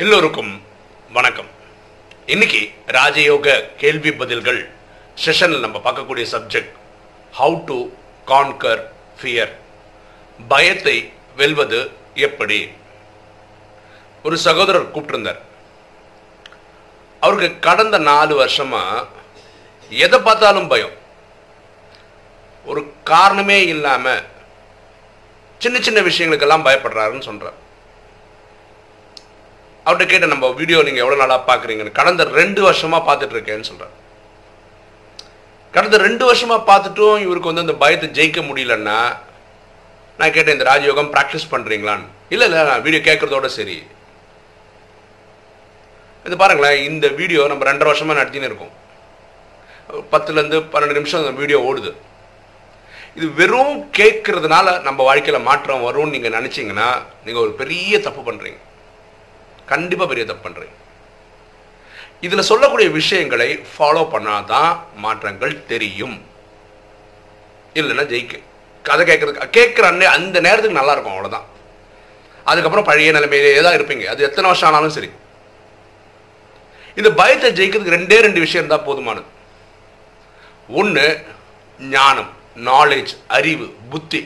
எல்லோருக்கும் வணக்கம். இன்னைக்கு ராஜயோக கேள்வி பதில்கள் செஷனில் நம்ம பார்க்கக்கூடிய subject how to conquer fear பயத்தை வெல்வது எப்படி? ஒரு சகோதரர் கூப்பிட்டிருந்தார். அவருக்கு கடந்த நாலு வருஷமா எதை பார்த்தாலும் பயம். ஒரு காரணமே இல்லாம சின்ன சின்ன விஷயங்களுக்கெல்லாம் பயப்படுறாருன்னு சொல்கிறார் அவர்கிட்ட கேட்ட நம்ம வீடியோ நீங்கள் எவ்வளோ நல்லா பார்க்குறீங்கன்னு கடந்த ரெண்டு வருஷமா பார்த்துட்டு இருக்கேன்னு சொல்கிறேன் கடந்த ரெண்டு வருஷமா பார்த்துட்டும் இவருக்கு வந்து அந்த பயத்தை ஜெயிக்க முடியலன்னா நான் கேட்டேன் இந்த ராஜயோகம் ப்ராக்டிஸ் பண்ணுறீங்களான்னு இல்லை இல்லை நான் வீடியோ கேட்குறதோட சரி. இது பாருங்களேன் இந்த வீடியோ நம்ம ரெண்டரை வருஷமாக நடத்தின்னு இருக்கோம். பத்துலேருந்து பன்னெண்டு நிமிஷம் அந்த வீடியோ ஓடுது. இது வெறும் கேட்கறதுனால நம்ம வாழ்க்கையில் மாற்றம் வரும்னு நீங்கள் நினச்சிங்கன்னா நீங்கள் ஒரு பெரிய தப்பு பண்ணுறீங்க கண்டிப்பாக பெரிய தப்பு பண்றீங்க இதில் சொல்லக்கூடிய விஷயங்களை ஃபாலோ பண்ணால் தான் மாற்றங்கள் தெரியும். இல்லைன்னா ஜெயிக்க. கதை கேட்குறதுக்கு கேட்குற அன்னை அந்த நேரத்துக்கு நல்லா இருக்கும் அதுக்கப்புறம் பழைய நிலைமையிலே தான் இருப்பீங்க. அது எத்தனை வருஷம் ஆனாலும் சரி. இந்த பயத்தை ஜெயிக்கிறதுக்கு ரெண்டே ரெண்டு விஷயம் இருந்தால் போதுமானது. ஒன்று ஞானம் நாலேஜ் அறிவு புத்தி.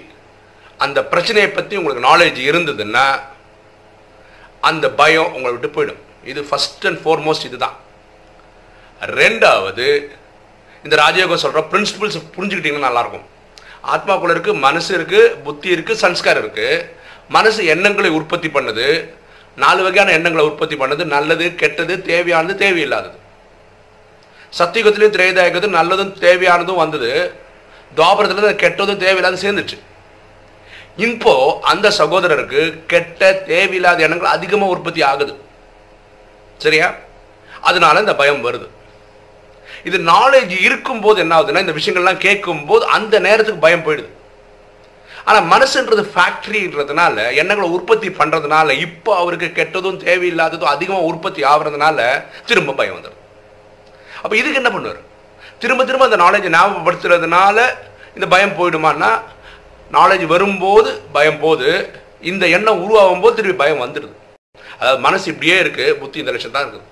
அந்த பிரச்சனையை பற்றி உங்களுக்கு நாலேஜ் இருந்ததுன்னா அந்த பயம் உங்களை விட்டு போயிடும். இது ஃபர்ஸ்ட் அண்ட் ஃபார்மோஸ்ட் இதுதான். ரெண்டாவது இந்த ராஜயோகம் சொல்கிற பிரின்சிபிள்ஸ் புரிஞ்சுக்கிட்டீங்கன்னா நல்லாயிருக்கும். ஆத்மாக்குள்ள இருக்குது மனசு இருக்குது புத்தி இருக்குது சன்ஸ்காரம் இருக்குது மனசு எண்ணங்களை உற்பத்தி பண்ணுது. நாலு வகையான எண்ணங்களை உற்பத்தி பண்ணுது. நல்லது கெட்டது தேவையானது தேவையில்லாதது. சத்தியுகத்திலையும் திரேதாயகத்தும் நல்லதும் தேவையானதும் வந்தது. துவாபரத்தில் கெட்டதும் தேவையில்லாத சேர்ந்துச்சு இப்போ அந்த சகோதரருக்கு கெட்ட தேவையில்லாத எண்ணங்கள் அதிகமாக உற்பத்தி ஆகுது. சரியா? அதனால இந்த பயம் வருது. இது நாலேஜ் இருக்கும்போது என்ன ஆகுதுன்னா இந்த விஷயங்கள்லாம் கேட்கும் போது அந்த நேரத்துக்கு பயம் போயிடுது. ஆனால் மனசுன்றது ஃபேக்ட்ரின்றதுனால எண்ணங்களை உற்பத்தி பண்ணுறதுனால இப்போ அவருக்கு கெட்டதும் தேவையில்லாததும் அதிகமாக உற்பத்தி ஆகுறதுனால திரும்ப பயம் வந்துடும் அப்போ இதுக்கு என்ன பண்ணுவார்? திரும்ப திரும்ப அந்த நாலேஜை ஞாபகப்படுத்துறதுனால இந்த பயம் போயிடுமான்னா நாலேஜ் வரும்போது பயம் போது இந்த எண்ணம் உருவாகும் போது திரும்பி பயம் வந்துடுது. அதாவது மனசு இப்படியே இருக்கு புத்தி இந்த லட்சம் தான் இருக்குது.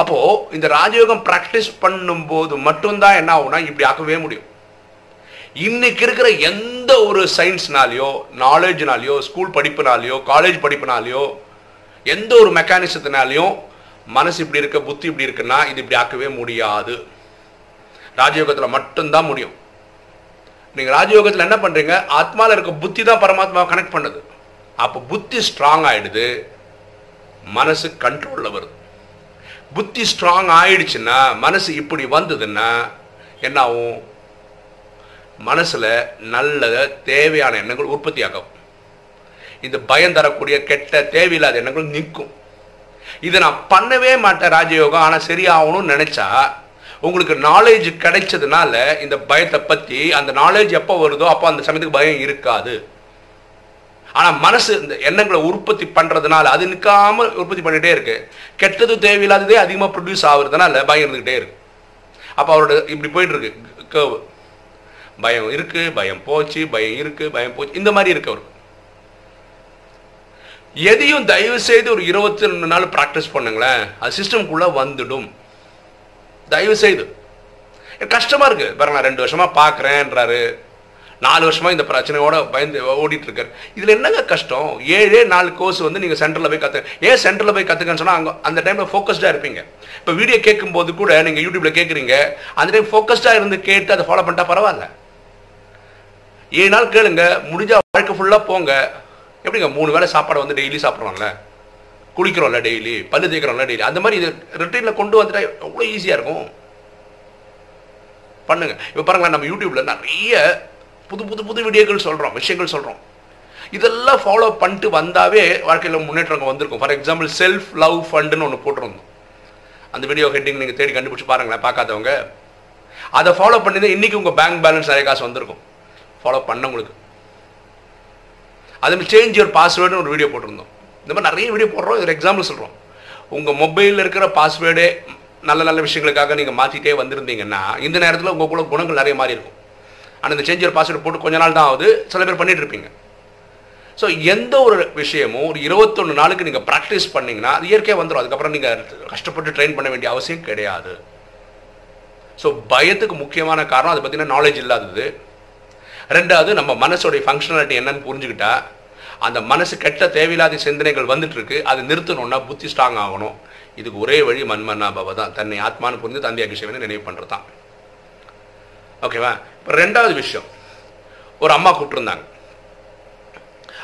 அப்போ இந்த ராஜயோகம் ப்ராக்டிஸ் பண்ணும்போது மட்டும்தான் என்ன ஆகும்னா இப்படி ஆக்கவே முடியும். இன்னைக்கு இருக்கிற எந்த ஒரு சயின்ஸ்னாலேயோ நாலேஜ்னாலேயோ ஸ்கூல் படிப்புனாலேயோ காலேஜ் படிப்புனாலேயோ எந்த ஒரு மெக்கானிசத்தினாலையும் மனசு இப்படி இருக்க புத்தி இப்படி இருக்குன்னா இது இப்படி ஆக்கவே முடியாது. ராஜயோகத்தில் மட்டும்தான் முடியும். நீங்கள் ராஜயோகத்தில் என்ன பண்ணுறீங்க ஆத்மாவில் இருக்க புத்தி தான் பரமாத்மாவை கனெக்ட் பண்ணுது. அப்போ புத்தி ஸ்ட்ராங் ஆகிடுது மனசு கண்ட்ரோலில் வருது. புத்தி ஸ்ட்ராங் ஆயிடுச்சுன்னா மனசு இப்படி வந்ததுன்னா என்ன ஆகும்? மனசில் நல்ல தேவையான எண்ணங்கள் உற்பத்தி ஆகும். இந்த பயம் தரக்கூடிய கெட்ட தேவையில்லாத எண்ணங்கள் நிற்கும் இதை நான் பண்ணவே மாட்டேன் ராஜயோகம். ஆனால் சரியாகணும்னு நினச்சா உங்களுக்கு நாலேஜ் கிடைச்சதுனால இந்த பயத்தை பற்றி அந்த நாலேஜ் எப்போ வருதோ அப்போ அந்த சமயத்துக்கு பயம் இருக்காது. ஆனால் மனசு இந்த எண்ணங்களை உற்பத்தி பண்ணுறதுனால அது நிற்காமல் உற்பத்தி பண்ணிகிட்டே இருக்கு. கெட்டது தேவையில்லாததே அதிகமாக ப்ரொடியூஸ் ஆகுறதுனால பயம் இருந்துகிட்டே இருக்கு. அப்போ அவரோட இப்படி போயிட்டு இருக்கு கேர்வ் பயம் இருக்கு பயம் போச்சு பயம் இருக்கு பயம் போச்சு. இந்த மாதிரி இருக்கு அவருக்கு. எதையும் தயவு செய்து ஒரு இருபத்தி ரெண்டு நாள் ப்ராக்டிஸ் பண்ணுங்களேன். அது சிஸ்டம்குள்ளே வந்துடும். தயவு செய்து கஷ்டமா இருக்கு. பாருங்க நான் ரெண்டு வருஷமா பார்க்குறேன்றாரு நாலு வருஷமா இந்த பிரச்சனையோட பயந்து ஓடிட்டு இருக்காரு இதுல என்னங்க கஷ்டம்? ஏழே நாலு கோர்ஸ் வந்து நீங்க சென்டர்ல போய் கத்து ஏன் சென்டர்ல போய் கத்துக்கன்னு சொன்னா அங்க அந்த டைம்ல ஃபோக்கஸ்டாக இருப்பீங்க. இப்போ வீடியோ கேட்கும் போது கூட நீங்க யூடியூப்ல கேட்குறீங்க. அந்த டைம் ஃபோக்கஸ்டாக இருந்து கேட்டு அதை ஃபாலோ பண்ணிட்டா பரவாயில்ல. ஏழு நாள் கேளுங்க. முடிஞ்சா வாழ்க்கை ஃபுல்லா போங்க. எப்படிங்க? மூணு வேளை சாப்பாடு வந்து டெய்லி சாப்பிட்றோம்ல குளிக்கிறோம்ல டெய்லி பல்லு தேய்க்கிறோம்ல டெய்லி அந்த மாதிரி இது ரிட்டீனில் கொண்டு வந்துட்டா எவ்வளோ ஈஸியாக இருக்கும். பண்ணுங்க. இப்போ பாருங்களேன் நம்ம யூடியூப்பில் நிறைய புது புது புது வீடியோக்கள் சொல்கிறோம் விஷயங்கள் சொல்கிறோம் இதெல்லாம் ஃபாலோ பண்ணிட்டு வந்தாவே வாழ்க்கையில் முன்னேற்றம் வந்திருக்கும். ஃபார் எக்ஸாம்பிள் செல்ஃப் லவ் ஃபண்டுன்னு ஒன்று போட்டிருந்தோம். அந்த வீடியோ ஹெட்டிங் நீங்கள் தேடி கண்டுபிடிச்சி பாருங்களேன் பார்க்காதவங்க. அதை ஃபாலோ பண்ணி தான் இன்றைக்கி உங்கள் பேங்க் பேலன்ஸ் நிறைய காசு வந்திருக்கும். ஃபாலோ பண்ணவங்களுக்கு. அதில் சேஞ்ச் யுவர் பாஸ்வேர்டுன்னு ஒரு வீடியோ போட்டிருந்தோம். இந்த மாதிரி நிறைய வீடியோ போடுறோம். ஒரு எக்ஸாம்பிள் சொல்கிறோம் உங்கள் மொபைலில் இருக்கிற பாஸ்வேர்டே நல்ல நல்ல விஷயங்களுக்காக நீங்கள் மாற்றிட்டே வந்திருந்தீங்கன்னா இந்த நேரத்தில் உங்கள் கூட குணங்கள் நிறைய மாறி இருக்கும். ஆனால் இந்த சேஞ்சர் பாஸ்வேர்டு போட்டு கொஞ்ச நாள் தான் ஆகுது. சில பேர் பண்ணிட்டு இருப்பீங்க. ஸோ எந்த ஒரு விஷயமும் ஒரு இருபத்தொன்று நாளுக்கு நீங்கள் ப்ராக்டிஸ் பண்ணிங்கன்னா அது இயற்கையாக வந்துடும் அதுக்கப்புறம் நீங்கள் கஷ்டப்பட்டு ட்ரெயின் பண்ண வேண்டிய அவசியம் கிடையாது. ஸோ பயத்துக்கு முக்கியமான காரணம் அதை பற்றின நாலேஜ் இல்லாதது. ரெண்டாவது நம்ம மனசோடைய ஃபங்க்ஷனாலிட்டி என்னன்னு புரிஞ்சுக்கிட்டா அந்த மனசு கெட்ட தேவையில்லாத சிந்தனைகள் வந்துட்டு இருக்கு அதை நிறுத்தணும்னா புத்தி ஸ்ட்ராங் ஆகணும். இதுக்கு ஒரே வழி மன்மன்னா பாபா தான். தன்னை ஆத்மானு புரிந்து தந்தை அகிஷவனை நினைவு பண்ணுறது தான் ஓகேவா இப்போ ரெண்டாவது விஷயம். ஒரு அம்மா கூப்பிட்டுருந்தாங்க.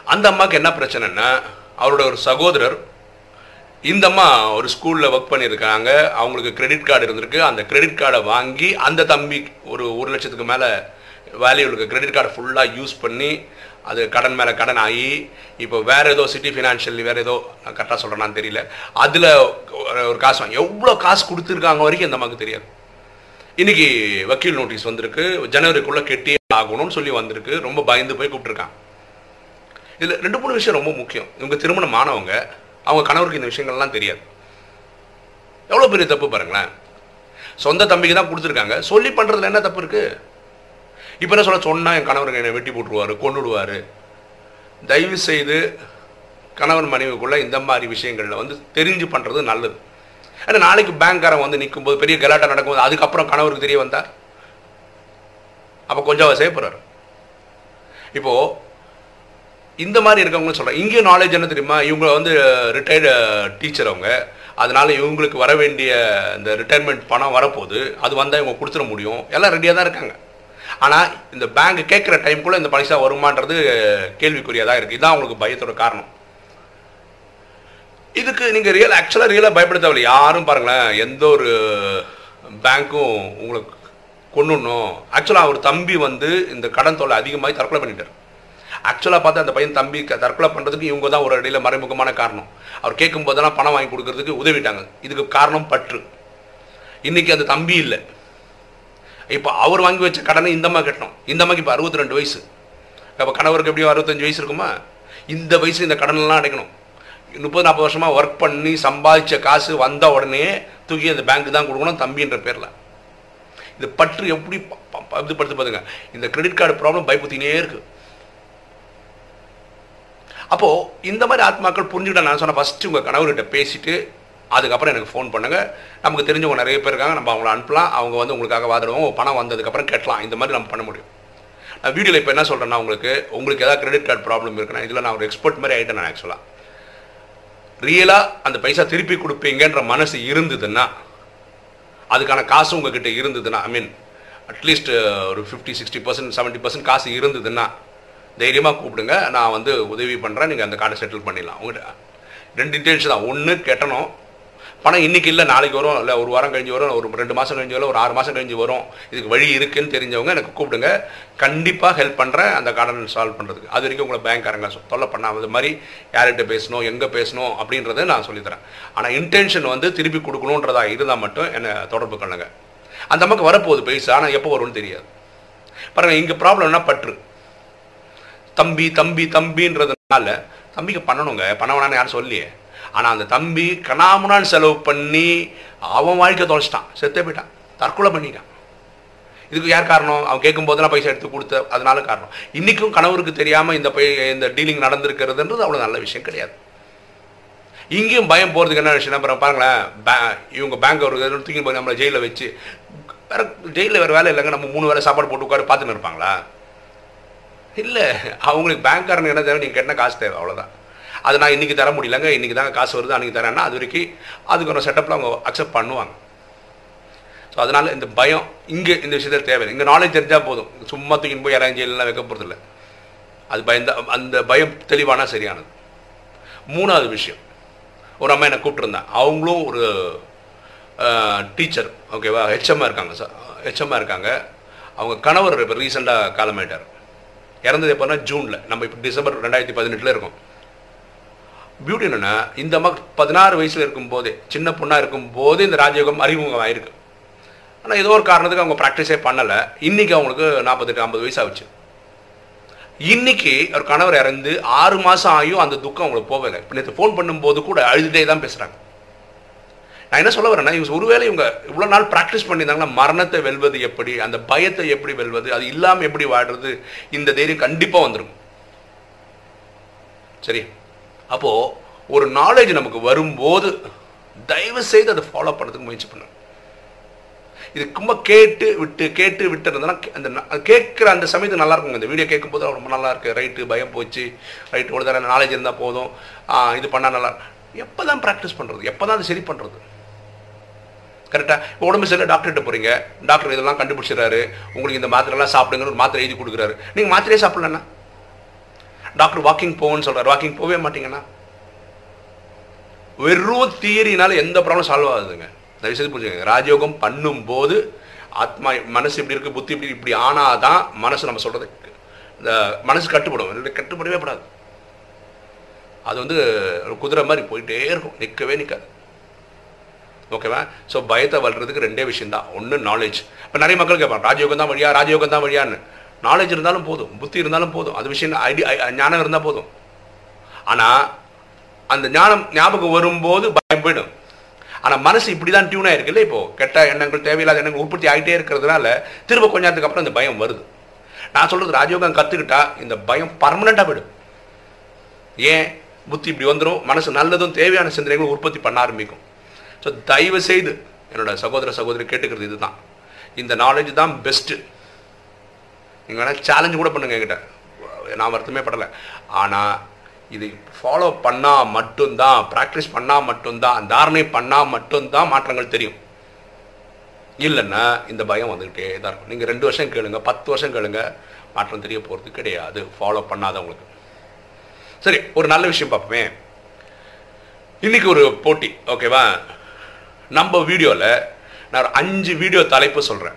அந்த அம்மாவுக்கு என்ன பிரச்சனைன்னா அவரோட ஒரு சகோதரர் இந்த அம்மா ஒரு ஸ்கூலில் ஒர்க் பண்ணியிருக்காங்க. அவங்களுக்கு கிரெடிட் கார்டு இருந்திருக்கு. அந்த கிரெடிட் கார்டை வாங்கி அந்த தம்பி ஒரு ஒரு லட்சத்துக்கு மேலே வேல்யூ இருக்கு கிரெடிட் கார்டை ஃபுல்லாக யூஸ் பண்ணி அது கடன் மேலே கடன் ஆகி இப்போ வேற ஏதோ சிட்டி ஃபினான்ஷியல் வேற ஏதோ நான் கரெக்டாக சொல்கிறேன்னு தெரியல. அதில் ஒரு காசு வாங்கி எவ்வளோ காசு கொடுத்துருக்காங்க வரைக்கும் இந்த அம்மாவுக்கு தெரியாது. இன்னைக்கு வக்கீல் நோட்டீஸ் வந்திருக்கு ஜனவரிக்குள்ளே கெட்டி ஆகணும்னு சொல்லி வந்திருக்கு ரொம்ப பயந்து போய் கூப்பிட்டுருக்கான். இதில் ரெண்டு மூணு விஷயம் ரொம்ப முக்கியம். இவங்க திருமணம் ஆனவங்க அவங்க கணவருக்கு இந்த விஷயங்கள்லாம் தெரியாது. எவ்வளோ பெரிய தப்பு பாருங்களேன். சொந்த தம்பிக்கு தான் கொடுத்துருக்காங்க. சொல்லி பண்ணுறதுல என்ன தப்பு இருக்குது இப்போ என்ன சொல்ல சொன்னால் என் கணவர் என்னை வெட்டி போட்டுருவார் கொண்டுடுவார் தயவு செய்து கணவன் மனைவிக்குள்ளே இந்த மாதிரி விஷயங்களில் வந்து தெரிஞ்சு பண்ணுறது நல்லது. ஏன்னா நாளைக்கு பேங்க்காரன் வந்து நிற்கும்போது பெரிய கலாட்டம் நடக்கும்போது அதுக்கப்புறம் கணவருக்கு தெரிய வந்தார் அப்போ கொஞ்சம் அவர் இப்போது இந்த மாதிரி இருக்கவங்க சொல்கிறேன் இங்கேயும் நாலேஜ் என்ன தெரியுமா? இவங்க வந்து ரிட்டையர்டு டீச்சர் அவங்க. அதனால் இவங்களுக்கு வர வேண்டிய இந்த ரிட்டையர்மெண்ட் பணம் வரப்போகுது. அது வந்தால் இவங்க கொடுத்துட முடியும். எல்லாம் ரெடியாக தான் இருக்காங்க. ஆனால் இந்த பேங்க் கேட்குற டைம்குள்ளே இந்த பைசா வருமான்றது கேள்விக்குறியாக தான் இருக்குது இதுதான் அவங்களுக்கு பயத்தோட காரணம். இதுக்கு நீங்கள் ரியல் ஆக்சுவலாக ரியலாக பயப்பட தேவையில்லை. யாரும் பாருங்களேன் எந்த ஒரு பேங்க்கும் உங்களுக்கு கொண்டுணும் ஆக்சுவலாக அவர் தம்பி வந்து இந்த கடன் தொல்லை அதிகமாகி தற்கொலை பண்ணிட்டார். ஆக்சுவலாக பார்த்தா அந்த பையன் தம்பி தற்கொலை பண்ணுறதுக்கு இவங்க தான் ஒரு இடையில மறைமுகமான காரணம். அவர் கேட்கும் போதெல்லாம் பணம் வாங்கி கொடுக்கறதுக்கு உதவிட்டாங்க. இதுக்கு காரணம் பற்று. இன்னைக்கு அந்த தம்பி இல்லை. இப்போ அவர் வாங்கி வச்ச கடனை இந்த அம்மா கட்டணும். இந்த அம்மாக்கு இப்போ அறுபத்தி ரெண்டு வயசு. அப்போ கணவருக்கு எப்படியும் அறுபத்தஞ்சு வயசு இருக்குமா? இந்த வயசு இந்த கடனெல்லாம் அடைக்கணும். முப்பது நாற்பது வருஷமாக ஒர்க் பண்ணி சம்பாதிச்ச காசு வந்த உடனே தூக்கி அந்த பேங்க்கு தான் கொடுக்கணும் தம்பின்ற பேரில். இது பற்று எப்படி ப- ப- இது படுத்து பாருங்க. இந்த கிரெடிட் கார்டு ப்ராப்ளம் பயப்படுத்தினே இருக்கு. அப்போது இந்த மாதிரி ஆத்மாக்கள் புரிஞ்சுக்கிட்ட நான் சொன்ன ஃபஸ்ட்டு உங்கள் கணவர்கிட்ட பேசிட்டு அதுக்கப்புறம் எனக்கு ஃபோன் பண்ணுங்கள் நமக்கு தெரிஞ்சவங்க நிறைய பேர் இருக்காங்க. நம்ம அவங்கள அனுப்பலாம். அவங்க வந்து உங்களுக்காக வாதிடுவோம் பணம் வந்ததுக்கப்புறம் கட்டலாம் இந்த மாதிரி நம்ம பண்ண முடியும். நான் வீடியோவில் இப்போ என்ன சொல்கிறேன்னா உங்களுக்கு உங்களுக்கு ஏதாவது கிரெடிட் கார்டு ப்ராப்ளம் இருக்குன்னா இதில் நான் ஒரு எக்ஸ்பர்ட் மாதிரி ஆகிட்டேன் நான் ஆக்சுவலாக ரியலாக அந்த பைசா திருப்பி கொடுப்பீங்கன்ற மனசு இருந்ததுன்னா அதுக்கான காசு உங்ககிட்ட இருந்ததுன்னா ஐ மீன் அட்லீஸ்ட் ஒரு fifty sixty percent seventy percent காசு இருந்ததுன்னா தைரியமாக கூப்பிடுங்க. நான் வந்து உதவி பண்ணுறேன் நீங்கள் அந்த கார்டை செட்டில் பண்ணிடலாம். உங்கள்கிட்ட ரெண்டு இன்டென்ஷன் தான். ஒன்று கெட்டணும். பணம் இன்னைக்கு இல்லை நாளைக்கு வரும் இல்லை ஒரு வாரம் கழிஞ்சு வரும் ஒரு ரெண்டு மாதம் கழிஞ்சு வரும் ஒரு ஆறு மாதம் கழிஞ்சு வரும். இதுக்கு வழி இருக்குன்னு தெரிஞ்சவங்க எனக்கு கூப்பிடுங்க. கண்டிப்பாக ஹெல்ப் பண்ணுறேன் அந்த கார்டன் சால்வ் பண்ணுறதுக்கு அது வரைக்கும் உங்களை பேங்க்காரங்க சொ- தொல்லை பண்ணாமல் இது மாதிரி யார்கிட்ட பேசணும் எங்கே பேசணும் அப்படின்றத நான் சொல்லித்தரேன். ஆனால் இன்டென்ஷன் வந்து திருப்பி கொடுக்கணுன்றதா இருந்தால் மட்டும் என்னை தொடர்பு பண்ணுங்க அந்த அம்மாக்கு வரப்போகுது பைசா ஆனால் எப்போ வரும்னு தெரியாது. பாருங்க இங்கே ப்ராப்ளம்னா பற்று. தம்பி தம்பி தம்பின்றதுனால தம்பிக்கு பண்ணணுங்க. பண்ண வேணாம்னு யாரும் சொல்லியே ஆனால் அந்த தம்பி கணாமுனான்னு செலவு பண்ணி அவன் வாழ்க்கை தொலைச்சிட்டான். செத்தே போயிட்டான். தற்கொலை பண்ணிட்டான். இதுக்கு யார் காரணம்? அவன் கேட்கும் போதெல்லாம் பைசா எடுத்து கொடுத்த அதனால காரணம். இன்றைக்கும் கணவருக்கு தெரியாமல் இந்த பை இந்த டீலிங் நடந்திருக்கிறதுன்றது அவ்வளோ நல்ல விஷயம் கிடையாது. இங்கேயும் பயம் போகிறதுக்கு என்ன விஷயம் அப்புறம் பாருங்களேன் பே இவங்க பேங்க் ஒரு தூக்கி போய் நம்மளை ஜெயிலில் வச்சு வேற ஜெயிலில் வேறு வேலை இல்லைங்க நம்ம மூணு வேளை சாப்பாடு போட்டு உட்காந்து பார்த்துன்னு இருப்பாங்களா? இல்லை அவங்களுக்கு பேங்க்காரனுக்கு என்ன தேவை? நீங்கள் கேட்டால் காசு தேவை அவ்வளோதான் அது நான் இன்றைக்கி தர முடியலங்க இன்றைக்கி தாங்க காசு வருது அன்றைக்கி தரேன்னா அது வரைக்கும் அதுக்கு ஒரு செட்டப்பில் அவங்க அக்செப்ட் பண்ணுவாங்க. ஸோ அதனால் இந்த பயம் இங்கே இந்த விஷயத்தில் தேவையில்லை இங்கே நாலேஜ் தெரிஞ்சால் போதும். சும்மா தூக்கின்னு போய் யாராவது ஜெயிலெலாம் வைக்க போகிறதில்ல அது பயந்த அந்த பயம் தெளிவானா சரியானது? மூணாவது விஷயம். ஒரு அம்மா என்னை கூப்பிட்டுருந்தேன் அவங்களும் ஒரு டீச்சர் ஓகேவா ஹெச்எம்மாக இருக்காங்க சார் ஹெச்எம்மாக இருக்காங்க. அவங்க கணவர் இப்போ ரீசெண்டாக காலமாயிட்டார். இறந்தது எப்போனா ஜூனில் நம்ம இப்போ டிசம்பர் ரெண்டாயிரத்தி பதினெட்டில் இருக்கோம். பியூட்டி என்னென்னா இந்த மக் பதினாறு வயசில் இருக்கும்போதே சின்ன பொண்ணாக இருக்கும்போது இந்த ராஜயோகம் அறிமுகம் ஆயிருக்கு ஆனால் ஏதோ ஒரு காரணத்துக்கு அவங்க ப்ராக்டிஸே பண்ணலை. இன்னைக்கு அவங்களுக்கு நாற்பத்தெட்டு ஐம்பது வயசு ஆச்சு. இன்னைக்கு ஒரு கணவர் இறந்து ஆறு மாதம் ஆகியும் அந்த துக்கம் அவங்களுக்கு போகலை. இப்போ நேற்று ஃபோன் பண்ணும்போது கூட அழுதுகிட்டே தான் பேசுகிறாங்க நான் என்ன சொல்ல வரேன்னா இவங்க ஒருவேளை இவங்க இவ்வளோ நாள் ப்ராக்டிஸ் பண்ணியிருந்தாங்கன்னா மரணத்தை வெல்வது எப்படி அந்த பயத்தை எப்படி வெல்வது அது இல்லாமல் எப்படி வாடுறது இந்த தைரியம் கண்டிப்பாக வந்துடும் சரி அப்போது ஒரு நாலேஜ் நமக்கு வரும்போது தயவு செய்து அதை ஃபாலோ பண்ணுறதுக்கு முயற்சி பண்ணு. இது கும்ப கேட்டு விட்டு கேட்டு விட்டு இருந்ததுன்னா அந்த கேட்குற அந்த சமயத்து நல்லா இருக்குங்க இந்த வீடியோ கேட்கும்போது ரொம்ப நல்லா இருக்கு ரைட்டு பயம் போச்சு. ரைட்டு ஒரு தடவை நாலேஜ் இருந்தால் போதும். இது பண்ணால் நல்லா எப்போ தான் ப்ராக்டிஸ் பண்ணுறது எப்போ தான் அது சரி பண்ணுறது கரெக்டாக உடம்பு சரியில்லை டாக்டர்கிட்ட போகிறீங்க டாக்டர் இதெல்லாம் கண்டுபிடிச்சிடறாரு. உங்களுக்கு இந்த மாத்திரைலாம் சாப்பிடுங்கன்னு ஒரு மாத்திரை எழுதி கொடுக்குறாரு. நீங்கள் மாத்திரையே சாப்பிடலன்னா? டாக்டர் வாக்கிங் போகணும்னு சொல்கிறார் வாக்கிங் போகவே மாட்டீங்கன்னா வெறும் தியரினால எந்த ப்ராப்ளம் சால்வ் ஆகுதுங்க. தயவுசெய்து புரிஞ்சுக்கங்க. ராஜயோகம் பண்ணும்போது ஆத்மா மனசு இப்படி இருக்கு புத்தி இப்படி இப்படி ஆனாதான் மனசு நம்ம சொல்கிறது இந்த மனசு கட்டுப்படும். இல்லை கட்டுப்படவே படாது. அது வந்து ஒரு குதிரை மாதிரி போயிட்டே இருக்கும். நிற்கவே நிற்காது ஓகேவா ஸோ பயத்தை வளர்றதுக்கு ரெண்டே விஷயம் தான் ஒன்று நாலேஜ் இப்போ நிறைய மக்கள் கேட்பாங்க ராஜயோகம் தான் வழியா ராஜயோகம் தான் வழியான்னு. நாலேஜ் இருந்தாலும் போதும். புத்தி இருந்தாலும் போதும். அது விஷயம் ஐடி ஞானம் இருந்தால் போதும். ஆனால் அந்த ஞானம் ஞாபகம் வரும்போது பயம் போயிடும். ஆனால் மனசு இப்படி தான் டியூன் ஆயிருக்குல்ல இப்போ? கெட்ட எண்ணங்கள் தேவையில்லாத எண்ணங்கள் உற்பத்தி ஆகிட்டே இருக்கிறதுனால திரும்ப கொஞ்ச நேரத்துக்கு அப்புறம் இந்த பயம் வருது. நான் சொல்கிறது ராஜயோகம் கற்றுக்கிட்டா இந்த பயம் பர்மனெண்ட்டாக போயிடும். ஏன்? புத்தி இப்படி வந்துடும் மனசு நல்லதும் தேவையான சிந்தனைகளும் உற்பத்தி பண்ண ஆரம்பிக்கும். ஸோ தயவு செய்து என்னோட சகோதர சகோதரி கேட்டுக்கிறது இதுதான். இந்த நாலேஜ் தான் பெஸ்ட்டு நீங்கள் வேணால் சேலஞ்சு கூட பண்ணுங்க என்கிட்ட. நான் வருத்தமே படலை. ஆனால் இது ஃபாலோ பண்ணால் மட்டும்தான் ப்ராக்டிஸ் பண்ணால் மட்டும்தான் தாரணை பண்ணால் மட்டும்தான் மாற்றங்கள் தெரியும். இல்லைன்னா இந்த பயம் வந்துக்கிட்டே தான் இருக்கும். நீங்கள் ரெண்டு வருஷம் கேளுங்க பத்து வருஷம் கேளுங்க மாற்றம் தெரிய போகிறது கிடையாது. ஃபாலோ பண்ணாத உங்களுக்கு சரி ஒரு நல்ல விஷயம் பார்ப்போமே. இன்னைக்கு ஒரு போட்டி ஓகேவா நம்ம வீடியோவில் நான் ஒரு அஞ்சு வீடியோ தலைப்பு சொல்கிறேன்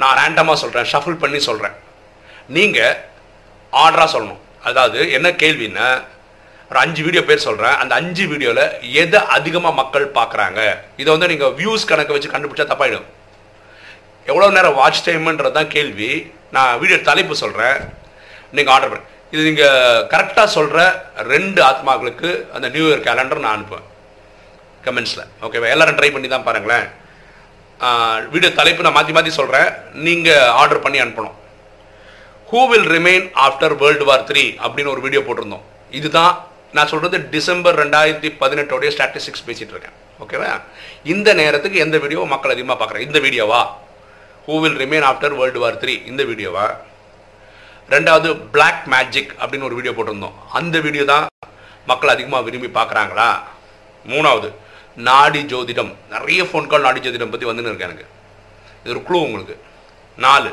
நான் ரேண்டமாக சொல்கிறேன் ஷஃபிள் பண்ணி சொல்கிறேன் நீங்கள் ஆர்டராக சொல்லணும். அதாவது என்ன கேள்வின்னா ஒரு அஞ்சு வீடியோ பேர் சொல்கிறேன் அந்த அஞ்சு வீடியோவில் எதை அதிகமாக மக்கள் பார்க்குறாங்க? இதை வந்து நீங்கள் வியூஸ் கணக்கை வச்சு கண்டுபிடிச்சா தப்பாயிடும். எவ்வளோ நேரம் வாட்ச் டைம்ன்றது தான் கேள்வி. நான் வீடியோ தலைப்பு சொல்கிறேன் நீங்கள் ஆர்டர் பண்ண. இது நீங்கள் கரெக்டாக சொல்கிற ரெண்டு ஆத்மாக்களுக்கு அந்த நியூ இயர் கேலண்டர் நான் அனுப்புவேன். கமெண்ட்ஸில் ஓகேவா எல்லாரும் ட்ரை பண்ணி தான் பாருங்களேன். வீடியோ தலைப்பு நான் மாற்றி மாற்றி சொல்கிறேன் நீங்கள் ஆர்டர் பண்ணி அனுப்பணும். Who will remain after world war three அப்படின்னு ஒரு வீடியோ போட்டிருந்தோம். இதுதான் நான் சொல்கிறது டிசம்பர் ரெண்டாயிரத்தி பதினெட்டோடைய ஸ்டாட்டிஸ்டிக்ஸ் பேசிகிட்டு இருக்கேன். ஓகேவா இந்த நேரத்துக்கு எந்த வீடியோ மக்கள் அதிகமாக பார்க்குறேன் இந்த வீடியோவா who will remain after world war three இந்த வீடியோவா ரெண்டாவது பிளாக் மேஜிக் அப்படின்னு ஒரு வீடியோ போட்டிருந்தோம். அந்த வீடியோ தான் மக்கள் அதிகமாக விரும்பி பார்க்குறாங்களா? மூணாவது நாடி ஜோதிடம். நிறைய ஃபோன் கால் நாடி ஜோதிடம் பற்றி வந்துன்னு இருக்கேன் எனக்கு. இது ஒரு க்ளூ உங்களுக்கு. நாலு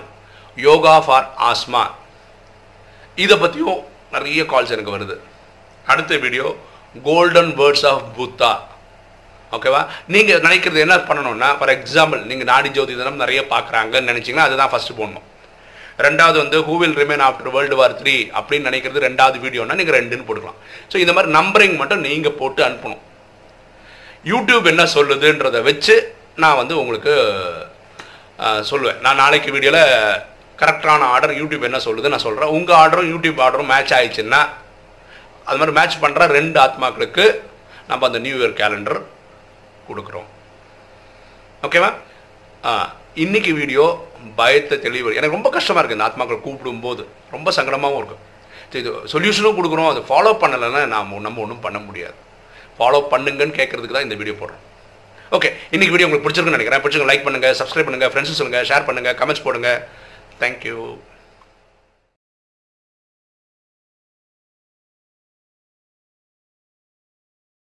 யோகா ஃபார் ஆஸ்மா இதை பற்றியும் நிறைய கால்ஸ் எனக்கு வருது. அடுத்த video golden words of Buddha ஓகேவா நீங்கள் நினைக்கிறது என்ன பண்ணணும்னா ஃபார் எக்ஸாம்பிள் நீங்கள் நாடி ஜோதிடம் நிறைய பார்க்குறாங்கன்னு நினச்சிங்கன்னா அதுதான் ஃபஸ்ட்டு போடணும். ரெண்டாவது வந்து who will remain after world war three அப்படின்னு நினைக்கிறது ரெண்டாவது வீடியோனா நீங்கள் ரெண்டுன்னு போட்டுக்கலாம். ஸோ இந்த மாதிரி நம்பரிங் மட்டும் நீங்கள் போட்டு அனுப்பணும். யூடியூப் என்ன சொல்லுதுன்றதை வச்சு நான் வந்து உங்களுக்கு சொல்லுவேன். நான் நாளைக்கு வீடியோவில் கரெக்டான ஆர்டர் யூடியூப் என்ன சொல்லுது நான் சொல்கிறேன் உங்கள் ஆர்டரும் யூடியூப் ஆர்டரும் மேட்ச் ஆயிடுச்சுன்னா அது மாதிரி மேட்ச் பண்ணுற ரெண்டு ஆத்மாக்களுக்கு நம்ம அந்த நியூ இயர் கேலண்டர் கொடுக்குறோம். ஓகேவா இன்றைக்கி இன்னைக்கு வீடியோ பயத்தை தெளிவு எனக்கு ரொம்ப கஷ்டமாக இருக்குது இந்த ஆத்மாக்கள் கூப்பிடும்போது. ரொம்ப சங்கடமாகவும் இருக்கும் சரி இது சொல்யூஷனும் கொடுக்குறோம். அதை ஃபாலோ பண்ணலைன்னா நாம் நம்ம ஒன்றும் பண்ண முடியாது. ஃபாலோ பண்ணுங்கன்னு கேட்குறதுக்கு தான் இந்த வீடியோ போடுறோம். ஓகே இன்னைக்கு வீடியோ உங்களுக்கு பிடிச்சிருக்குன்னு நினைக்கிறேன். பிடிச்சிருங்க லைக் பண்ணுங்கள் சப்ஸ்கிரைப் பண்ணுங்கள் ஃப்ரெண்ட்ஸ் சொல்லுங்கள் ஷேர் பண்ணுங்கள் கமெண்ட்ஸ் போடுங்க. Thank you